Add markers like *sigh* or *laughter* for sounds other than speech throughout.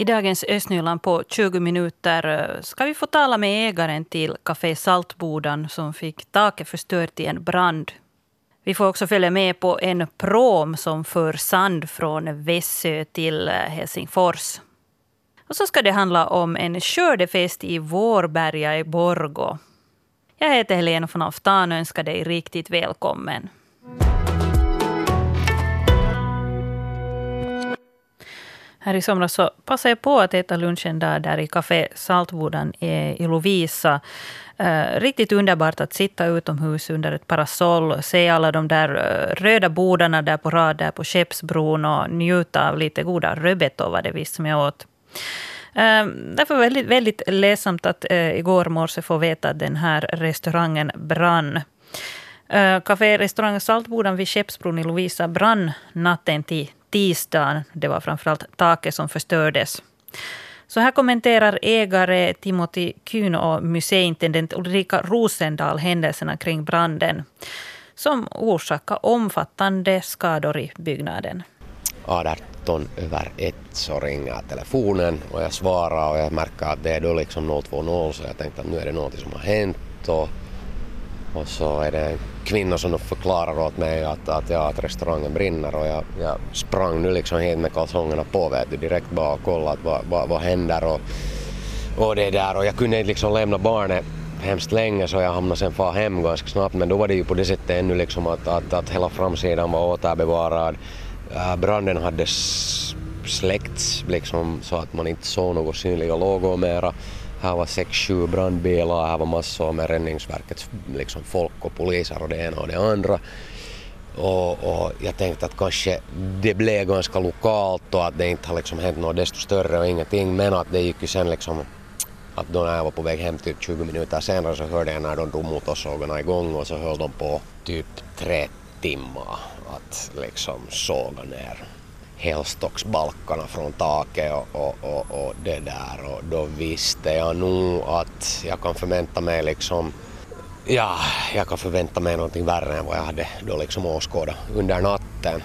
I dagens Östnyland på 20 minuter eh, ska vi få tala med ägaren till Café Saltbodan som fick taket förstört i en brand. Vi får också följa med på en prom som för sand från Vässö till eh, Helsingfors. Och så ska det handla om en skördefest i Vårberga i Borgå. Jag heter Helena von Aftan och önskar dig riktigt välkommen. Här i somras så passade jag på att äta lunchen där, där i Café Saltbodan i Lovisa. Uh, riktigt underbart att sitta utomhus under ett parasoll, se alla de där uh, röda bodarna där på rad där på Skeppsbron och njuta av lite goda rödbetor var det visst som jag åt. Eh, uh, därför var det väldigt, väldigt ledsamt att uh, igår morse få veta att den här restaurangen brann. Uh, Café restaurang Saltbodan vid Skeppsbron i Lovisa brann natten till tisdagen. Det var framförallt taket som förstördes. Så här kommenterar ägare Timothy Kuhn och museiintendent Ulrika Rosendal händelserna kring branden som orsakade omfattande skador i byggnaden. 18 över 1 så ringer telefonen och jag svarar och jag märker att det är då liksom 020 så jag tänkte att nu är det något som har hänt och och så är det en kvinna som förklarar åt mig att, att, ja, att restaurangen brinner och jag, jag sprang nu liksom hit med kalsongerna på vet du, direkt bara och kollade vad, vad, vad händer och, och det där och jag kunde inte liksom lämna barnet hemskt länge så jag hamnade sen far hem ganska snabbt men då var det ju på det sättet ännu liksom att, att, att hela framsidan var återbevarad. Äh, branden hade släckts liksom så att man inte såg några synliga lågor mera. Här var sex, sju brandbilar, här var massor med räddningsverkets liksom folk och poliser och det ena och det andra. Och, och, jag tänkte att kanske det blev ganska lokalt och att det inte har liksom hänt något desto större och ingenting men att det gick ju sen liksom att då när jag var på väg hem typ 20 minuter senare så hörde jag när de drog motorsågarna igång och så höll de på typ tre timmar att liksom såga ner hällstocksbalkarna från taket och, och, och, och, det där och då visste jag nog att jag kan förvänta mig liksom ja, jag kan förvänta mig någonting värre än vad jag hade då liksom åskådat under natten.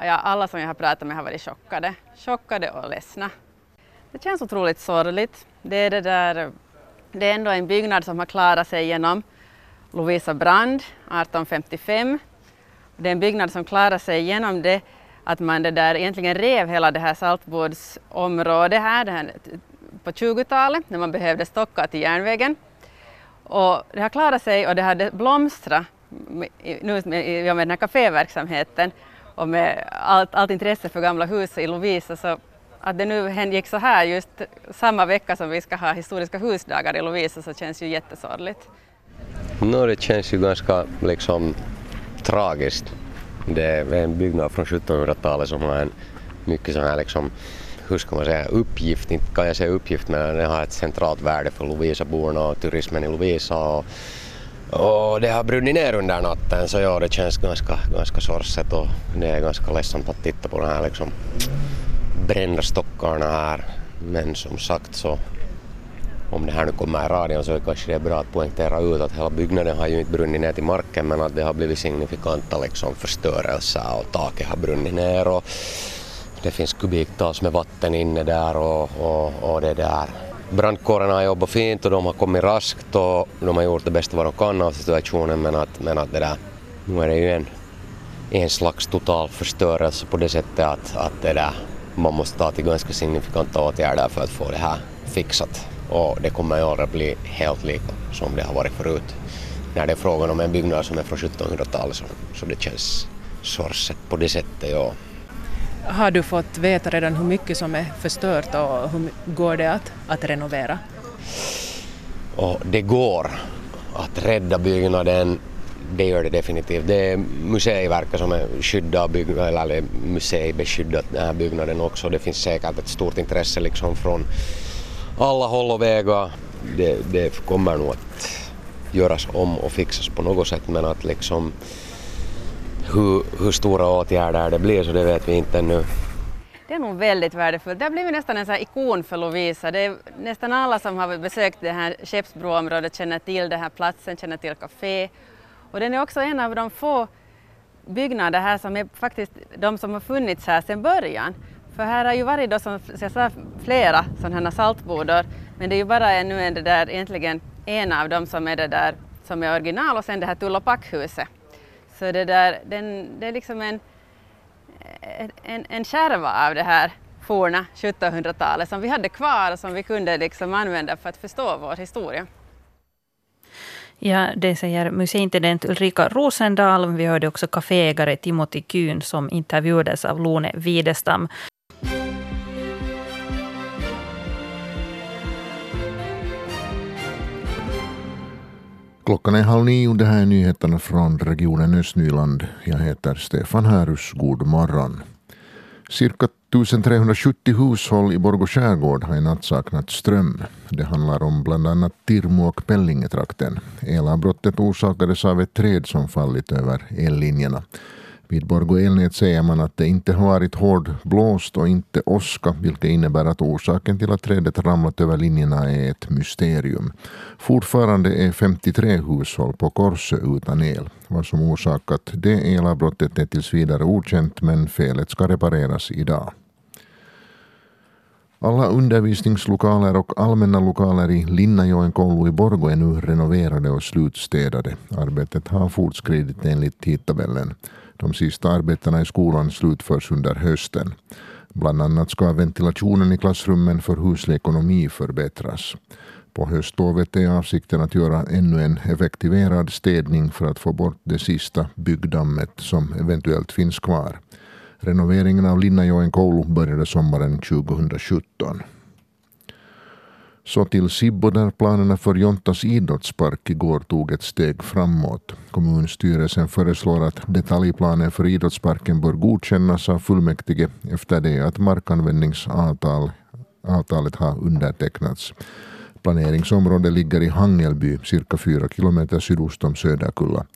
Ja, alla som jag har pratat med har varit chockade, chockade och ledsna. Det känns otroligt sorgligt. Det är, det där, det är ändå en byggnad som har klarat sig genom Lovisa brand 1855. Det är en byggnad som klarar sig genom det att man det där egentligen rev hela det här saltbordsområdet här, här på 20-talet när man behövde stocka till järnvägen. Och det har klarat sig och det hade blomstrat nu med, med den här kaféverksamheten och med allt, allt intresse för gamla hus i Lovisa så att det nu gick så här just samma vecka som vi ska ha historiska husdagar i Lovisa så känns ju jättesorgligt. No, det känns ju ganska liksom tragiskt det är en byggnad från 1700-talet som har en mycket sån här liksom, hur ska man säga, uppgift, inte kan jag säga uppgift men den har ett centralt värde för Lovisaborna och turismen i Lovisa och, och det har brunnit ner under natten så ja, det känns ganska, ganska sorgset och det är ganska ledsamt att titta på de här liksom brända stockarna här. Men som sagt så om det här nu kommer i radion så är kanske det är bra att poängtera ut att hela byggnaden har ju inte brunnit ner till marken men att det har blivit signifikanta liksom förstörelser och taket har brunnit ner och det finns kubiktals med vatten inne där och, och, och det där. Brandkåren har jobbat fint och de har kommit raskt och de har gjort det bästa vad de kan av situationen men att, men att det där, nu är det ju en, en slags total förstörelse på det sättet att, att det där, man måste ta till ganska signifikanta åtgärder för att få det här fixat och det kommer ju aldrig bli helt lika som det har varit förut. När det är frågan om en byggnad som är från 1700-talet så, så det känns sorgset på det sättet. Ja. Har du fått veta redan hur mycket som är förstört och hur går det att, att renovera? Och det går att rädda byggnaden, det gör det definitivt. Det är Museiverket som är skyddad byggnad, eller museibeskyddat den här byggnaden också. Det finns säkert ett stort intresse liksom från alla håll och vägar. Det, det kommer nog att göras om och fixas på något sätt men att liksom hur, hur stora åtgärder det blir så det vet vi inte ännu. Det är nog väldigt värdefullt. Det har blivit nästan en sån ikon för Lovisa. Det är nästan alla som har besökt det här Skeppsbroområdet känner till den här platsen, känner till café. Och den är också en av de få byggnader här som är faktiskt de som har funnits här sedan början. För här har ju varit då som jag sa, flera sådana här saltbodar men det är ju bara ännu en det där, egentligen en av dem som är det där som är original och sen det här Tullopakhuset. Så det, där, den, det är liksom en, en, en kärva av det här forna 1700-talet som vi hade kvar och som vi kunde liksom använda för att förstå vår historia. Ja, det säger museiintendent Ulrika Rosendal. Vi hörde också kaféägare Timothy Kuhn som intervjuades av Lone Widestam. Klockan är halv nio. Det här är nyheterna från regionen Östnyland. Jag heter Stefan Härus. God morgon. Cirka 1370 hushåll i Borgå skärgård har i natt saknat ström. Det handlar om bland annat Tirmo och Pellingetrakten. Elavbrottet orsakades av ett träd som fallit över ellinjerna. Vid Borgå elnät säger man att det inte har varit hård blåst och inte åska, vilket innebär att orsaken till att trädet ramlat över linjerna är ett mysterium. Fortfarande är 53 hushåll på Korsö utan el. Vad som orsakat det elavbrottet är tills vidare okänt, men felet ska repareras idag. Alla undervisningslokaler och allmänna lokaler i Linnajoen koulu i Borgå är nu renoverade och slutstädade. Arbetet har fortskridit enligt tidtabellen. De sista arbetena i skolan slutförs under hösten. Bland annat ska ventilationen i klassrummen för huslig ekonomi förbättras. På höstlovet är avsikten att göra ännu en effektiverad städning för att få bort det sista byggdammet som eventuellt finns kvar. Renoveringen av Linnajoen koulu började sommaren 2017. Så till Sibbo där planerna för Jontas idrottspark igår tog ett steg framåt. Kommunstyrelsen föreslår att detaljplanen för idrottsparken bör godkännas av fullmäktige efter det att markanvändningsavtalet har undertecknats. Planeringsområdet ligger i Hangelby, cirka fyra kilometer sydost om Söderkulla.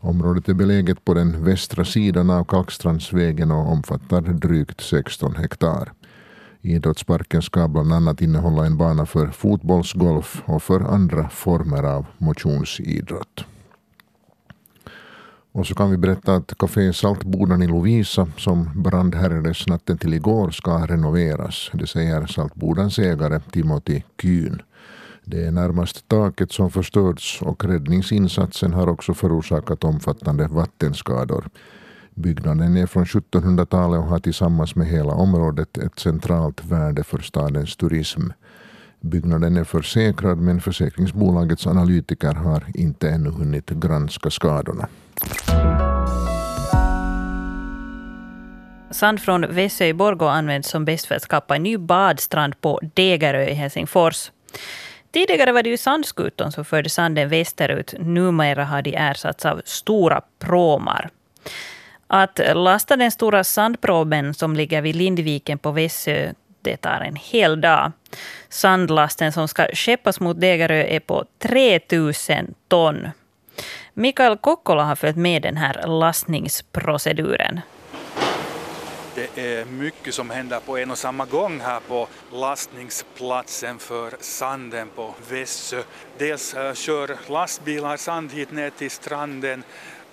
Området är beläget på den västra sidan av Kalkstrandsvägen och omfattar drygt 16 hektar. Idrottsparken ska bland annat innehålla en bana för fotbollsgolf och för andra former av motionsidrott. Och så kan vi berätta att Café Saltbodan i Lovisa som brandhärjades natten till igår ska renoveras. Det säger Saltbodans ägare Timothy Kuhn. Det är närmast taket som förstörts och räddningsinsatsen har också förorsakat omfattande vattenskador. Byggnaden är från 1700-talet och har tillsammans med hela området ett centralt värde för stadens turism. Byggnaden är försäkrad men försäkringsbolagets analytiker har inte ännu hunnit granska skadorna. Sand från Vässö i Borgå används som bäst för att skapa en ny badstrand på Degerö i Helsingfors. Tidigare var det ju sandskutan som förde sanden västerut. Numera har de ersatts av stora pråmar. Att lasta den stora sandproben som ligger vid Lindviken på Vässö, det tar en hel dag. Sandlasten som ska skeppas mot Degerö är på 3000 ton. Mikael Kokkola har följt med den här lastningsproceduren. Det är mycket som händer på en och samma gång här på lastningsplatsen för sanden på Vässö. Dels eh, kör lastbilar sand hit ner till stranden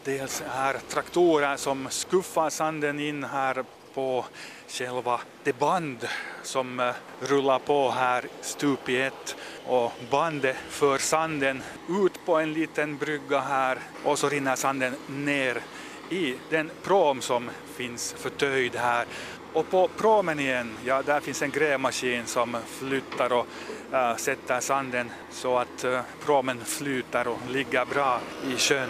Dels är traktorer som skuffar sanden in här på själva det band som eh, rullar på här stup i ett och bandet för sanden ut på en liten brygga här och så rinner sanden ner i den prom som finns förtöjd här. Och på promen igen, ja där finns en grävmaskin som flyttar och äh, sätter sanden så att äh, promen flyter och ligger bra i sjön.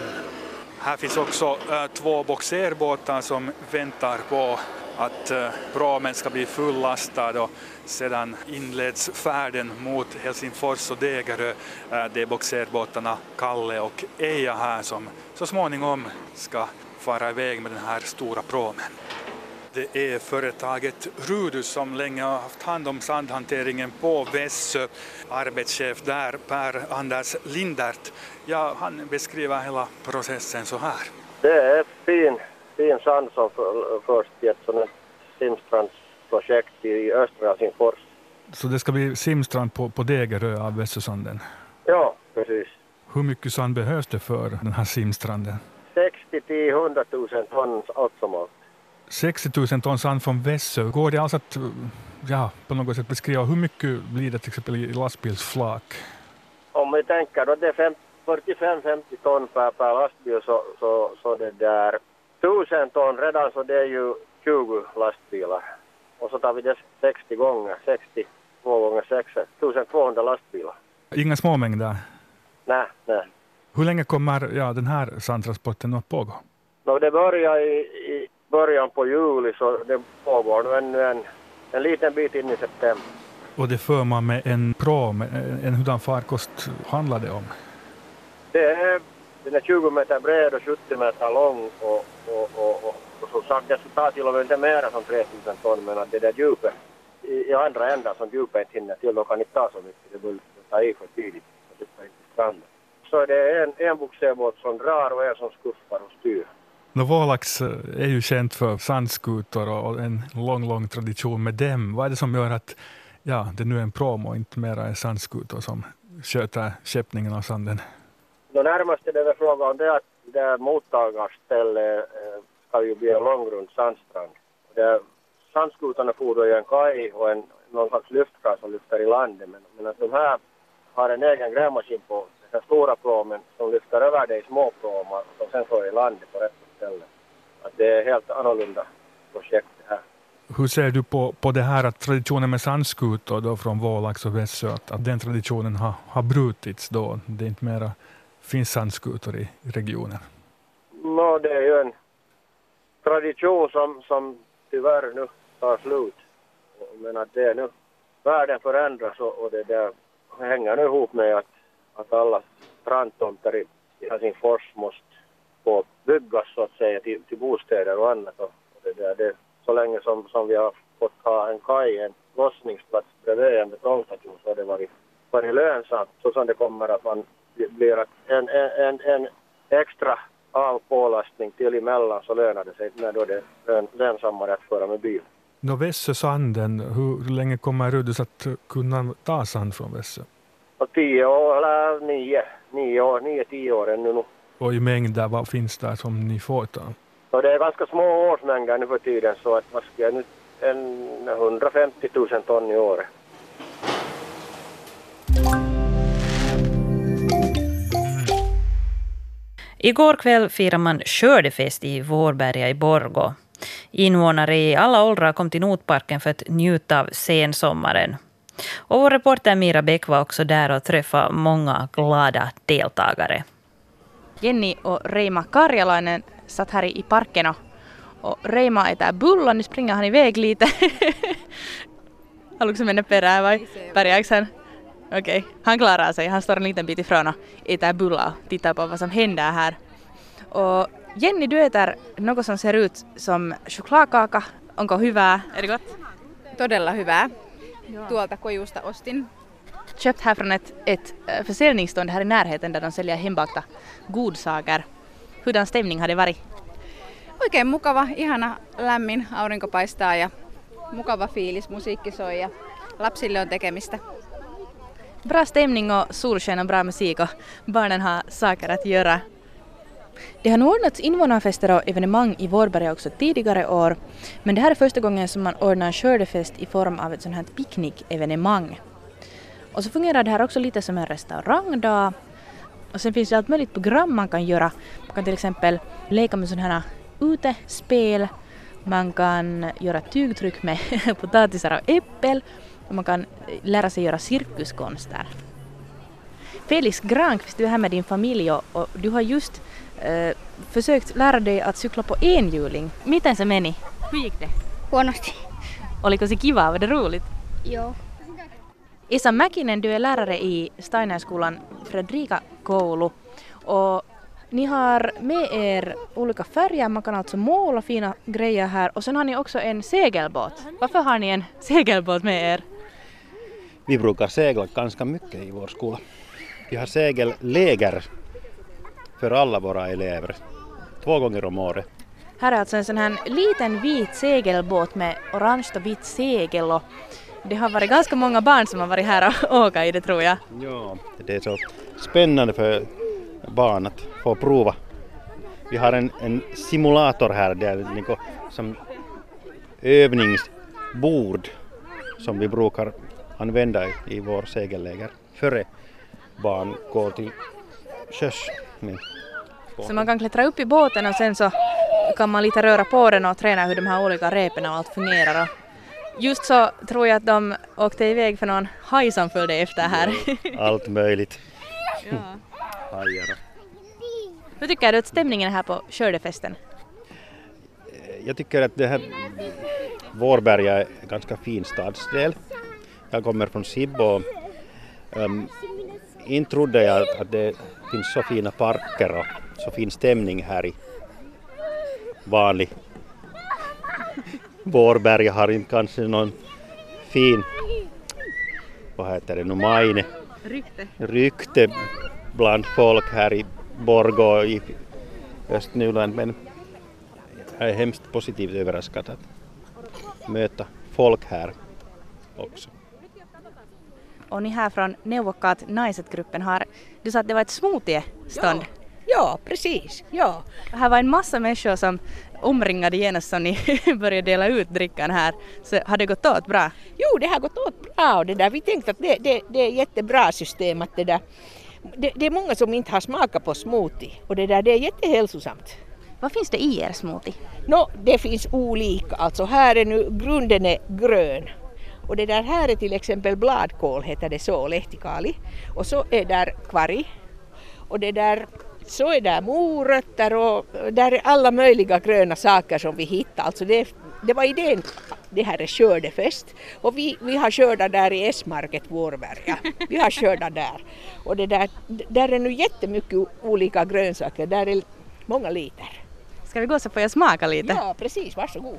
Här finns också eh, två boxerbåtar som väntar på att eh, äh, pramen ska bli fullastad och sedan inleds färden mot Helsingfors och Degerö. Eh, det är boxerbåtarna Kalle och Eja här som så småningom ska fara iväg med den här stora promen. Det är företaget Rudus som länge har haft hand om sandhanteringen på Vässö. Arbetschef där, Per-Anders Lindert, ja, han beskriver hela processen så här. Det är fin, fin sand som förs till ett sådant simstrandsprojekt i östra Helsingfors. Så det ska bli simstrand på, på Degerö av Vässösanden? Ja, precis. Hur mycket sand behövs det för den här simstranden? 60 till 100 000 ton allt som allt. 60 000 ton sand från Vässö. Går det alltså att ja, på något sätt beskriva hur mycket blir det till exempel i lastbilsflak? Om vi tänker då det är 45-50 ton per, per lastbil så, så, så det där 1000 ton redan så det är ju 20 lastbilar. Och så tar vi det 60 gånger, 60, 2 gånger 6, 1200 lastbilar. Inga småmängder? Nej, nej. Hur länge kommer ja, den här sandtransporten att pågå? No, det börjar i, i början på juli så det pågår nu ännu en, en liten bit in i september. Och det för man med en prom, en, hurdan farkost handlar det om? Det är, den är 20 meter bred och 70 meter lång och, och, och, och, och som sagt det tar till och med inte mer än 3000 ton men att det där djupet i, i andra änden som djupet inte hinner till, då kan inte ta så mycket, det vill ta i för tidigt och sitta inte stranden. Så det är en, en bogserbåt som drar och en som skuffar och styr. No, Vålax eh, är ju känt för sandskutor och en lång, lång tradition med dem. Vad är det som gör att ja, det nu är en prom och inte mera en sandskutor som sköter skeppningen av sanden? No, närmast är det väl fråga om det att det mottagarstället eh, ska ju bli en långgrund sandstrand. Det, sandskutorna fordrar ju en kaj och en, någon slags lyftkran som lyfter i landet men, men att de här har en egen grävmaskin på den stora pråmen som lyfter över det i små pråmar som sen får i landet på rätt ställe. Att det är helt annorlunda projekt det här. Hur ser du på, på det här att traditionen med sandskutor då från Vålax och Vässö, att, att den traditionen har, har brutits då? Det är inte mera finns sandskutor i regionen? No, det är ju en tradition som, som tyvärr nu tar slut. Men att det är nu, världen förändras och, och det där hänger nu ihop med att, att alla strandtomter i Helsingfors måste få byggas så att säga till, till bostäder och annat. Och, det där, det, så länge som, som vi har fått ha en kaj, en lossningsplats bredvid en betongstation så har det varit, varit lönsamt. Så som det kommer att man blir en, en, en extra av pålastning till emellan så lönar det sig när då det är lönsammare att föra med bil. Nå Vässö sanden, hur länge kommer Rudus att kunna ta sand från Vässö? Tio år, eller nio, nio år, nio, tio år ännu nu. Och i mängder, vad finns där som ni får ta? Och det är ganska små årsmängder nu för tiden så att vad ska jag nu, en 150 000 ton i året. Igår kväll firade man skördefest i Vårberga i Borgå. Invånare i alla åldrar kom till Notparken för att njuta av sensommaren. Och vår reporter Mira Bäck var också där och träffade många glada deltagare. Jenny och Reima Karjalainen satt här i parken och, och Reima äter bullar. Nu springer han iväg lite. *laughs* Haluatko mennä perään vai pärjääkö hän? Okej, okay. han klarar sig. Han står en liten bit ifrån och äter bullar och tittar på vad som händer här. Och Jenny, du äter något som ser ut som chokladkaka. Onko hyvää? Är det gott? Todella hyvää. Tuolta kojusta ostin. Köpt här från ett, ett försäljningsstånd här i närheten där de säljer hembakta godsaker. Hurdan stämning har det varit? Oikein mukava, ihana, lämmin, aurinko paistaa ja mukava fiilis, musiikki soi ja lapsille on tekemistä. Bra stämning och solsken och bra musik och barnen har saker att göra. Det har nu ordnats invånarfester och evenemang i Vårberga också tidigare år, men det här är första gången som man ordnar skördefest i form av ett sånt här picknickevenemang. Och så fungerar det här också lite som en restaurangdag. Och sen finns det allt möjligt program man kan göra. Man kan till exempel leka med sådana här utespel. Man kan göra tygtryck med *laughs* potatisar och äppel och man kan lära sig göra cirkuskonster. Felix Granqvist, du är här med din familj och, och du har just äh, försökt lära dig att cykla på enhjuling. Miten se meni? Hur gick det? Huonosti. Oliko se kiva? Var det roligt? Joo. Esa Mäkinen, du är lärare i Steinerskolan Fredrika koulu och ni har med er olika färger, man kan alltså måla fina grejer här och sen har ni också en segelbåt. Varför har ni en segelbåt med er? Vi brukar segla ganska mycket i vår skola. Vi har segelläger för alla våra elever, två gånger om året. Här är alltså en sån här liten vit segelbåt med orange och vitt segel och det har varit ganska många barn som har varit här och *laughs* åkt i det tror jag. Ja, det är så spännande för barn att få prova. Vi har en, en simulator här där, liksom, som övningsbord som vi brukar använda i vår segelläger före barn går till sjöss. Så man kan klättra upp i båten och sen så kan man lite röra på den och träna hur de här olika repen och allt fungerar. Just så tror jag att de åkte iväg för någon haj som följde efter här. Allt möjligt. Ja. *laughs* Hajar. Hur tycker du att stämningen är här på skördefesten? Jag tycker att det här Vårberga är en ganska fin stadsdel. Jag kommer från Sibbo och um, inte trodde jag att det finns så fina parker och så fin stämning här i vanlig Vårberga har inte kanske någon fin, vad heter det nu, maine, rykte. rykte bland folk här i Borgå i Östnyland men jag är hemskt positivt överraskad att möta folk här också. Och ni här från Neuvokkaat Naiset-gruppen har, du sa att det var ett smoothie-stånd? Ja. Ja, precis. Ja. Här var en massa människor som omringade genast som ni *laughs* började dela ut drickan här. Så har det gått åt bra? Jo, det har gått åt bra och det där, vi tänkte att det, det, det är ett jättebra system att det där det, det, är många som inte har smakat på smoothie och det där det är jättehälsosamt. Vad finns det i er smoothie? No, det finns olika, alltså här är nu grunden är grön och det där här är till exempel bladkål heter det så, lehtikali och så är där kvarg och det där så är där morötter och där är alla möjliga gröna saker som vi hittar. Alltså det, det var idén, det här är skördefest och vi, vi har skördat där i S-market Vårberga. Vi har skördat där. Och det där, där är nu jättemycket olika grönsaker, där är många liter. Ska vi gå så får jag smaka lite? Ja, precis, varsågod.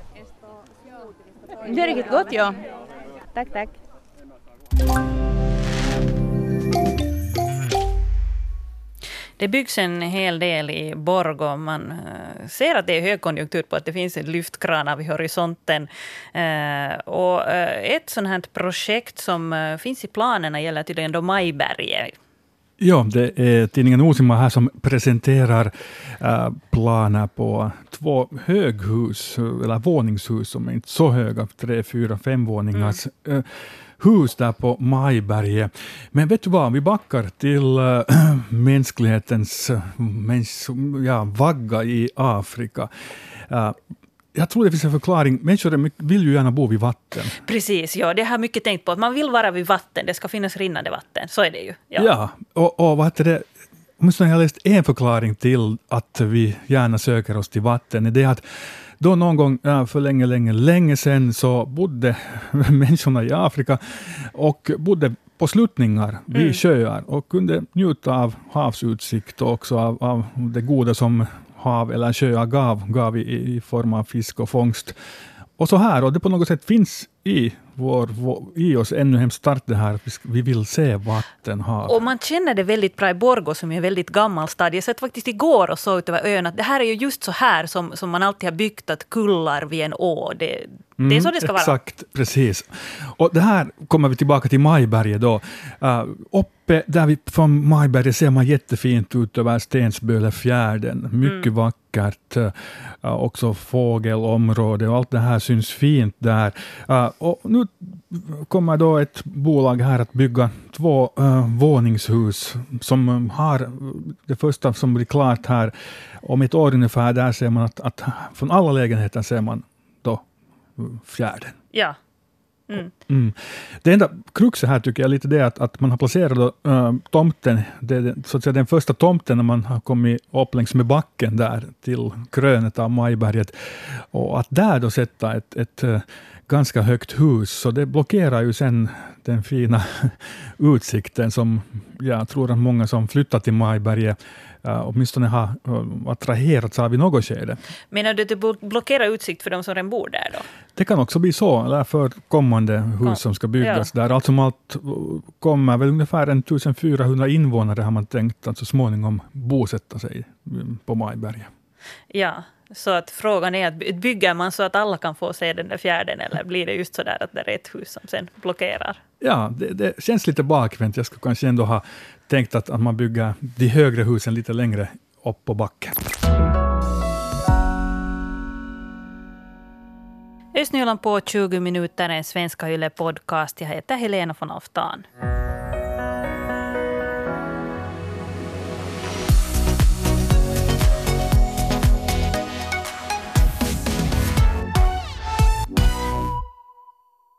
Det är riktigt gott ja. Tack, tack. Det byggs en hel del i Borg och man eh, ser att det är högkonjunktur på att det finns en lyftkrana vid horisonten. Eh, och eh, ett sånt här projekt som finns i planerna gäller tydligen då Majberget. Ja, det är tidningen Osima här som presenterar planer på två höghus, eller våningshus som är inte så höga, tre, fyra, fem våningars. Mm hus där på Majberget. Men vet du vad, vi backar till äh, *clears throat* mänsklighetens mäns, ja, vagga i Afrika. Äh, jag tror det finns en förklaring. Människor vill ju gärna bo vid vatten. Precis, ja. Det har jag mycket tänkt på. Att man vill vara vid vatten. Det ska finnas rinnande vatten. Så är det ju. Ja, ja och, och vad heter det? Åtminstone har jag läst en förklaring till att vi gärna söker oss till vatten. Det är att då någon gång för länge, länge, länge sedan så bodde *laughs* människorna i Afrika och bodde på sluttningar vid mm. sjöar och kunde njuta av havsutsikt och också av, av det goda som hav eller sjöar gav, gav i, i form av fisk och fångst. Och så här, och det på något sätt finns i, vår, vår, i oss ännu hemskt starkt det här att vi vill se vatten, hav. Och man känner det väldigt bra i Borgå som är en väldigt gammal stad. Jag satt faktiskt igår och såg ut över ön att det här är ju just så här som, som man alltid har byggt att kullar vid en å. Det, det är så det ska mm, exakt, vara. precis. Och det här kommer vi tillbaka till Majberget då. Uh, uppe där vi, från Majberget ser man jättefint ut över Stensbölefjärden. Mycket mm. vackert. Uh, också fågelområde och allt det här syns fint där. Uh, och nu kommer då ett bolag här att bygga två uh, våningshus som har det första som blir klart här om ett år ungefär. Där ser man att, att från alla lägenheter ser man fjärden. Ja. Mm. Mm. Det enda kruxet här tycker jag är lite det att, att man har placerat då, äh, tomten, det, så att säga den första tomten när man har kommit upp längs med backen där till krönet av Majberget. Och att där då sätta ett, ett äh, ganska högt hus, så det blockerar ju sen den fina *laughs* utsikten som jag tror att många som flyttat till Majberget uh, åtminstone har uh, attraherats av i något skede. Menar du att det blockerar utsikt för de som redan bor där? då? Det kan också bli så, eller för kommande hus som ska byggas ja. där. Allt som allt kommer väl ungefär 1400 invånare har man tänkt att så småningom bosätta sig på Majberget. Ja, så att frågan är, att bygger man så att alla kan få se den där fjärden, eller blir det just så där att det är ett hus som sen blockerar? Ja, det, det känns lite bakvänt. Jag skulle kanske ändå ha tänkt att, att man bygger de högre husen lite längre upp på backen. Östnyland på 20 minuter, en svenska yle podcast. Jag heter Helena von Alftan.